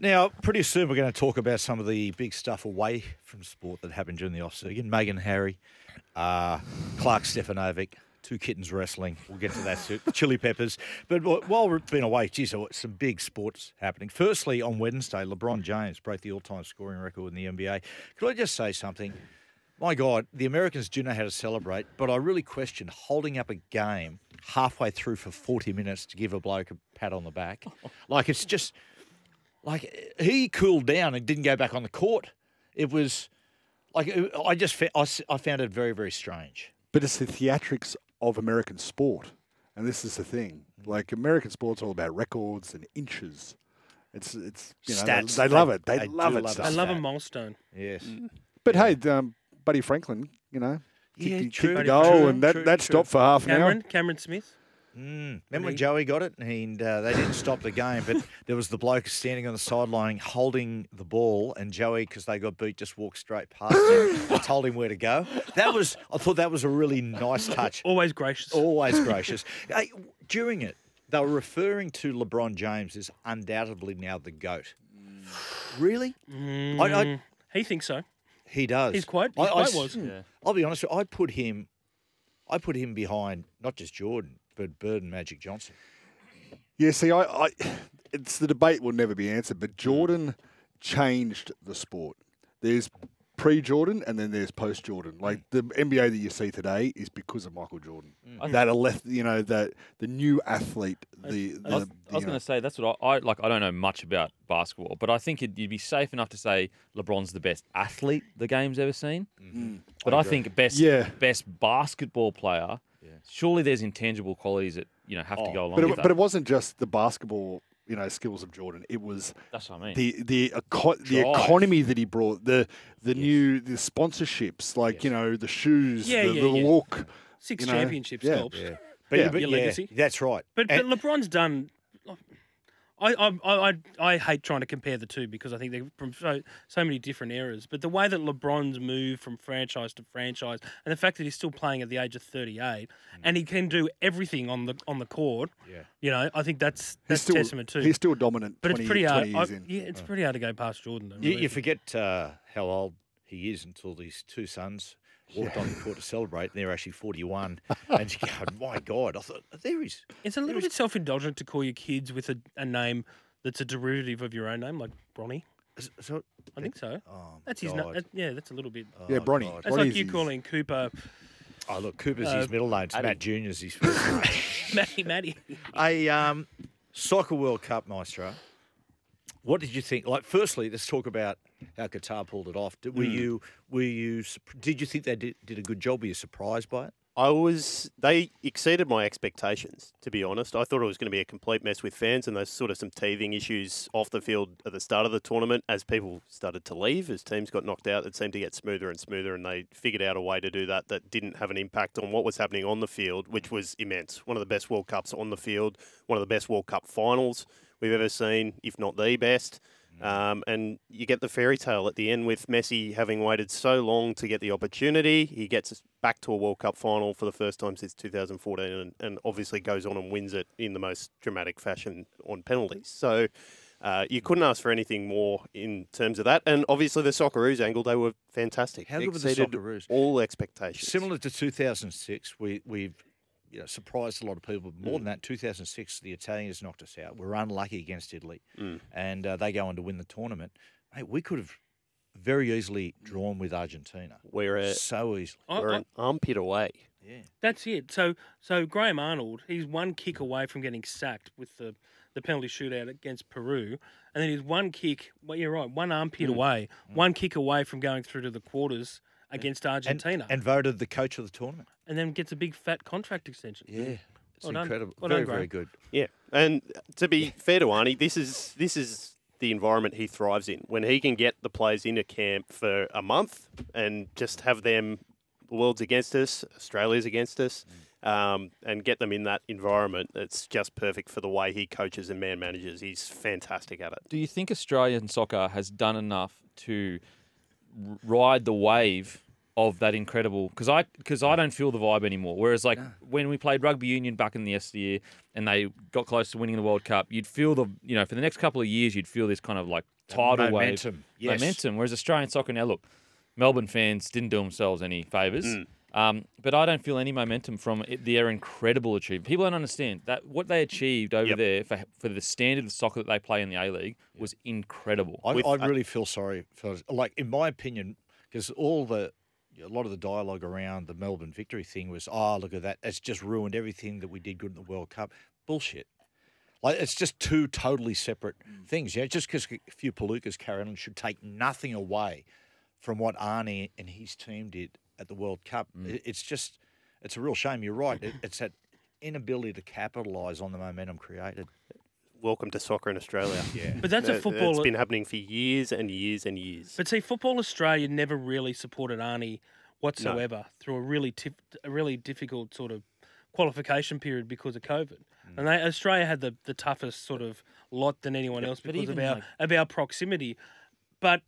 Now, pretty soon we're going to talk about some of the big stuff away from sport that happened during the off season. Meghan Harry, uh, Karl Stefanovic, two kittens wrestling. We'll get to that soon. Chili peppers. But while we've been away, geez, some big sports happening. Firstly, on Wednesday, LeBron James broke the all-time scoring record in the NBA. Could I just say something? My God, the Americans do know how to celebrate, but I really question holding up a game halfway through for 40 minutes to give a bloke a pat on the back. Like, it's just like he cooled down and didn't go back on the court. It was like I just I, I, s- I found it very very strange. But it's the theatrics of American sport, and this is the thing. Like American sport's all about records and inches. It's it's you know they- Stats. They, love it. They, they love it. love stuff. I love a milestone. Yes, But hey, um, Buddy Franklin, you know, kicked, Yeah, the- kicked the goal, Franklin. and that, True, that true. stopped for half an hour. Cameron, Cameron Smith. Mm. remember when Joey got it and uh, they didn't stop the game, but there was the bloke standing on the sideline holding the ball, and Joey, because they got beat, just walked straight past him and told him where to go. That was I thought that was a really nice touch. Always gracious. Always gracious. Hey, during it, they were referring to LeBron James as undoubtedly now the goat. Really? I, I, Mm, he thinks so. he does. He's quite. He I- I quite s- was. I'll be honest. I put him. I put him behind not just Jordan, but Bird and Magic Johnson. Yeah, see, I, I, it's the debate will never be answered. But Jordan changed the sport. There's pre-Jordan and then there's post-Jordan. Mm. Like the NBA that you see today is because of Michael Jordan. Mm. That a left, you know, that the new athlete, the, the I was, was going to say that's what I, I like. I don't know much about basketball, but I think it, you'd be safe enough to say LeBron's the best athlete the game's ever seen. Mm-hmm. Mm. But I, uh, think best Yeah. best basketball player. Surely there's intangible qualities that you know have to oh. go along But with it, that. but it wasn't just the basketball, you know, skills of Jordan. It was That's what I mean. the the eco- the economy that he brought, the the new the sponsorships, like you know the shoes, Yeah, the, yeah, the yeah. look. Six you know, championships yeah. helps. But, Yeah. but Your yeah, legacy. that's right. But, And- but LeBron's done. I, I, I, I- I hate trying to compare the two because I think they're from so, so many different eras. But the way that LeBron's moved from franchise to franchise, and the fact that he's still playing at the age of 38, and he can do everything on the on the court, Yeah. you know, I think that's He's that's still testament too. he's still dominant. but 20, it's pretty hard. I, yeah, it's pretty hard to go past Jordan. Though, you, you forget uh, how old he is until these two sons walked on the court to celebrate, and they're actually 41. and you go, my God, I thought, there is. It's a little bit self indulgent to call your kids with a, a name that's a derivative of your own name, like Bronny. So, I think so. oh, That's his God. name. Yeah, that's a little bit. yeah, Oh, Bronny. God. That's Bronny's like you his- calling Cooper Oh, look, Cooper's Uh, his middle name. It's Addy. Matt Junior's his first name. Matty Matty. A um, soccer World Cup, Maestro. What did you think? Like, firstly, let's talk about how Qatar pulled it off. Did, were hmm. you were you did you think they did, did a good job? Were you surprised by it? I was. They exceeded my expectations, to be honest. I thought it was going to be a complete mess with fans, and there's sort of some teething issues off the field at the start of the tournament as people started to leave, as teams got knocked out. It seemed to get smoother and smoother, and they figured out a way to do that that didn't have an impact on what was happening on the field, which was immense. One of the best World Cups on the field, one of the best World Cup finals we've ever seen, if not the best. Um, and you get the fairy tale at the end with Messi having waited so long to get the opportunity. He gets back to a World Cup final for the first time since 2014 and, and obviously goes on and wins it in the most dramatic fashion on penalties. So uh, you couldn't ask for anything more in terms of that. And obviously the Socceroos angle, they were fantastic. How good were the Socceroos? All expectations. Similar to 2006, we we've you know, surprised a lot of people. But more mm. than that, 2006, the Italians knocked us out. We were unlucky against Italy, mm. and uh, they go on to win the tournament. Mate, we could have very easily drawn with Argentina. We're, a, so easily. I- we're I- an armpit away. Yeah. That's it. So so Graham Arnold, he's one kick mm. away from getting sacked with the, the penalty shootout against Peru, and then he's one kick. Well, you're right, one armpit away, one kick away from going through to the quarters against Argentina, and, and voted the coach of the tournament. And then gets a big fat contract extension. Yeah. It's Well incredible. Well very, done, very good. Yeah, and to be fair to Arnie, this is this is the environment he thrives in. When he can get the players into camp for a month and just have them, the world's against us, Australia's against us, um, and get them in that environment, it's just perfect for the way he coaches and man manages. He's fantastic at it. Do you think Australian soccer has done enough to r- ride the wave of that incredible? Because I because I don't feel the vibe anymore. Whereas like when we played rugby union back in the yesteryear and they got close to winning the World Cup, you'd feel the you know for the next couple of years you'd feel this kind of like tidal wave momentum, yes. momentum. Whereas Australian soccer now, look, Melbourne fans didn't do themselves any favors. Mm. Um, but I don't feel any momentum from it, their incredible achievement. People don't understand that what they achieved over Yep. there for, for the standard of soccer that they play in the A League was incredible. I, With- I uh, really feel sorry for, like, in my opinion, because all the, a lot of the dialogue around the Melbourne victory thing was, oh, look at that. It's just ruined everything that we did good in the World Cup. Bullshit. Like, it's just two totally separate mm. things. Yeah, just because a few palookas carry on should take nothing away from what Arnie and his team did at the World Cup. Mm. It- It's just, it's a real shame. You're right. It, it's that inability to capitalise on the momentum created. Welcome to soccer in Australia. Yeah. But that's a football. It's been happening for years and years and years. But see, Football Australia never really supported Arnie whatsoever through a really tip, a really difficult sort of qualification period because of COVID. Mm. And they, Australia had the, the toughest sort of lot than anyone else because of our like- of our proximity. But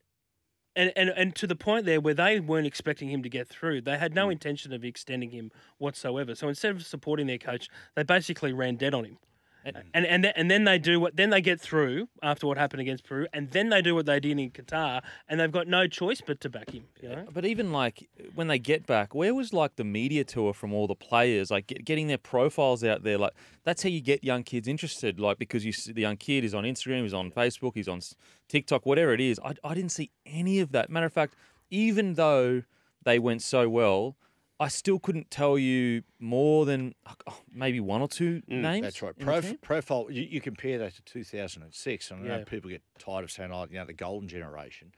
and, and and to the point there where they weren't expecting him to get through, they had no hmm. intention of extending him whatsoever. So instead of supporting their coach, they basically ran dead on him. And- And and and then they do what then they get through after what happened against Peru, and then they do what they did in Qatar, and they've got no choice but to back him. You know, But even like when they get back, where was like the media tour from all the players? Like get, getting their profiles out there. Like that's how you get young kids interested. Like because you see the young kid is on Instagram, he's on Facebook, he's on TikTok, whatever it is. I, I didn't see any of that. Matter of fact, even though they went so well, I still couldn't tell you more than oh, maybe one or two mm, names. That's right. Prof- profile. You, you compare that to 2006, and I know people get tired of saying, "Oh, you know, the golden generation,"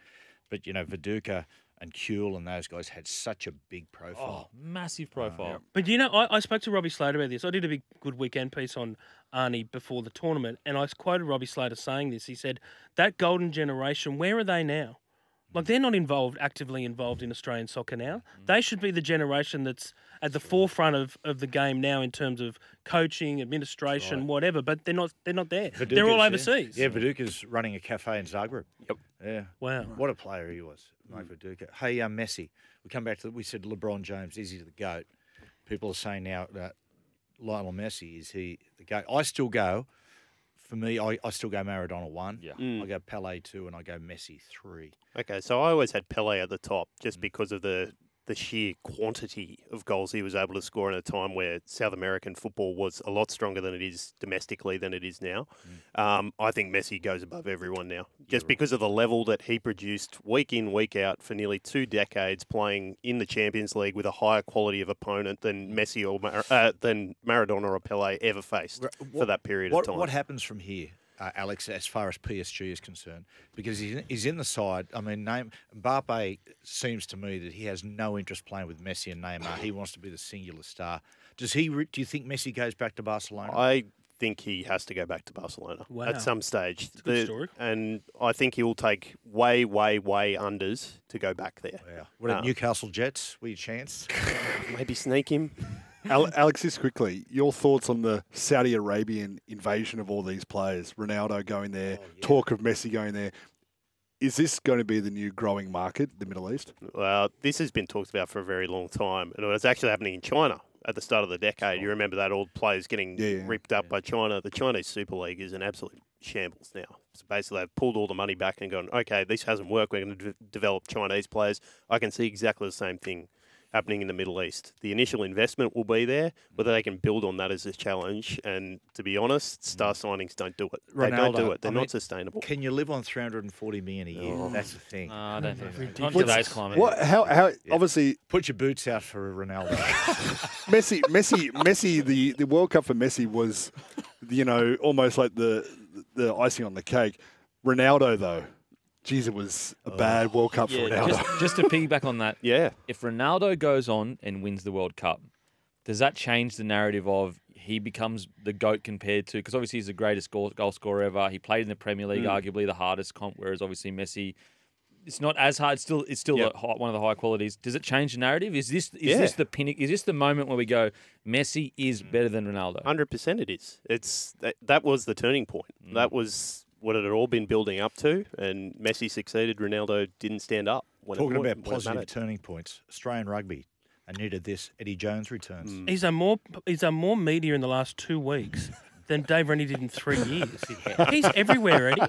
but you know, Viduka and Kewell and those guys had such a big Oh, uh, profile. massive profile. But you know, I, I spoke to Robbie Slater about this. I did a big good weekend piece on Arnie before the tournament, and I quoted Robbie Slater saying this. He said, "That golden generation, where are they now? Like they're not involved, actively involved in Australian soccer now. They should be the generation that's at the forefront of, of the game now in terms of coaching, administration, whatever. But they're not. They're not there. they're all Viduka's, yeah. overseas. Yeah, Viduka's running a cafe in Zagreb. Yep. Yeah. Wow. What a player he was, Mike Viduka. Hey, um, Messi. We come back to we said LeBron James is he the goat? People are saying now that Lionel Messi is he the goat? I still go. For me, I, I still go Maradona one. Yeah. Mm. I go Pele two, and I go Messi three. Okay, so I always had Pele at the top just because of the the sheer quantity of goals he was able to score in a time where South American football was a lot stronger than it is domestically than it is now. Um, I think Messi goes above everyone now, just because of the level that he produced week in week out for nearly two decades, playing in the Champions League with a higher quality of opponent than Messi or Mar- uh, than Maradona or Pele ever faced Ra- for that period what, of time. What happens from here, uh, Alex, as far as PSG is concerned? Because he's in, he's in the side. I mean, name Mbappe seems to me that he has no interest playing with Messi and Neymar. He wants to be the singular star. Does he? Do you think Messi goes back to Barcelona? I think he has to go back to Barcelona Wow. at some stage. a good The- story. And I think he will take way, way, way unders to go back there. yeah. What about Um, Newcastle Jets? Were your chance? Maybe sneak him. Al- Alex, just quickly, your thoughts on the Saudi Arabian invasion of all these players? Ronaldo going there, oh, talk of Messi going there. Is this going to be the new growing market, the Middle East? Well, this has been talked about for a very long time, and it was actually happening in China at the start of the decade. You remember that old players getting Yeah, yeah. ripped up by China. The Chinese Super League is an absolute shambles now. So basically, they've pulled all the money back and gone, okay, this hasn't worked. We're going to de- develop Chinese players. I can see exactly the same thing happening in the Middle East. The initial investment will be there, whether they can build on that is a challenge. And to be honest, mm. star signings don't do it. they don't do it. They're I mean, not sustainable. Can you live on 340 million a year? Oh. That's the thing. No, I don't think so. Not in Ridiculous. today's climate. What? How? How? Obviously, Put your boots out for Ronaldo. Messi, Messi, Messi. The, the World Cup for Messi was, you know, almost like the the icing on the cake. Ronaldo, though, geez, it was a bad World Cup for Yeah, Ronaldo. just, just to piggyback on that, Yeah. if Ronaldo goes on and wins the World Cup, does that change the narrative of he becomes the goat compared to because obviously he's the greatest goal, goal scorer ever. He played in the Premier League, arguably the hardest comp, whereas obviously Messi. It's not as hard. Still, it's still Yep. a high, one of the high qualities. Does it change the narrative? Is this is Yeah. this the pinnacle? Is this the moment where we go? Messi is better than Ronaldo. Hundred percent, it is. It's that, that was the turning point. Mm. That was what it had all been building up to, and Messi succeeded. Ronaldo didn't stand up. When Talking it, about when positive mattered. turning points, Australian rugby. I needed this. Eddie Jones returns. Mm. He's done more. He's done more media in the last two weeks than Dave Rennie did in three years. He's everywhere, Eddie.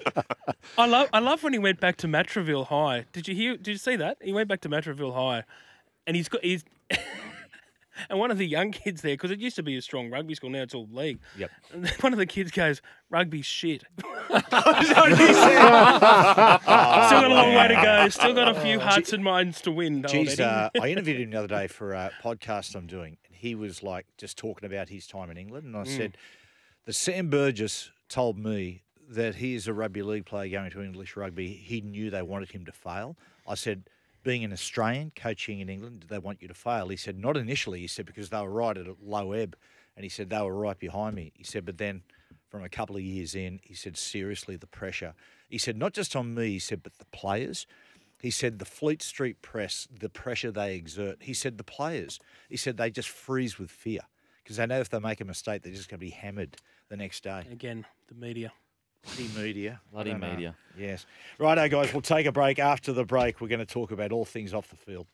I love. I love when he went back to Matraville High. Did you hear? Did you see that? He went back to Matraville High, and he's got. He's. And one of the young kids there, because it used to be a strong rugby school, now it's all league. Yep. And one of the kids goes, "Rugby's shit." Still got a long way to go. Still got a few hearts and minds to win. old Geez, Eddie. uh, I interviewed him the other day for a podcast I'm doing, and he was like just talking about his time in England. And I said, that Sam Burgess told me that he is a rugby league player going to English rugby. He knew they wanted him to fail. I said, being an Australian coaching in England, did they want you to fail? He said, not initially. He said, because they were right at a low ebb. And he said, they were right behind me. He said, but then from a couple of years in, he said, seriously, the pressure. He said, not just on me, he said, but the players. He said, the Fleet Street press, the pressure they exert. He said, the players. He said, they just freeze with fear because they know if they make a mistake, they're just going to be hammered the next day. And again, the media. Bloody media. Bloody don't know. media. Yes. Righto, guys, we'll take a break. After the break, we're going to talk about all things off the field.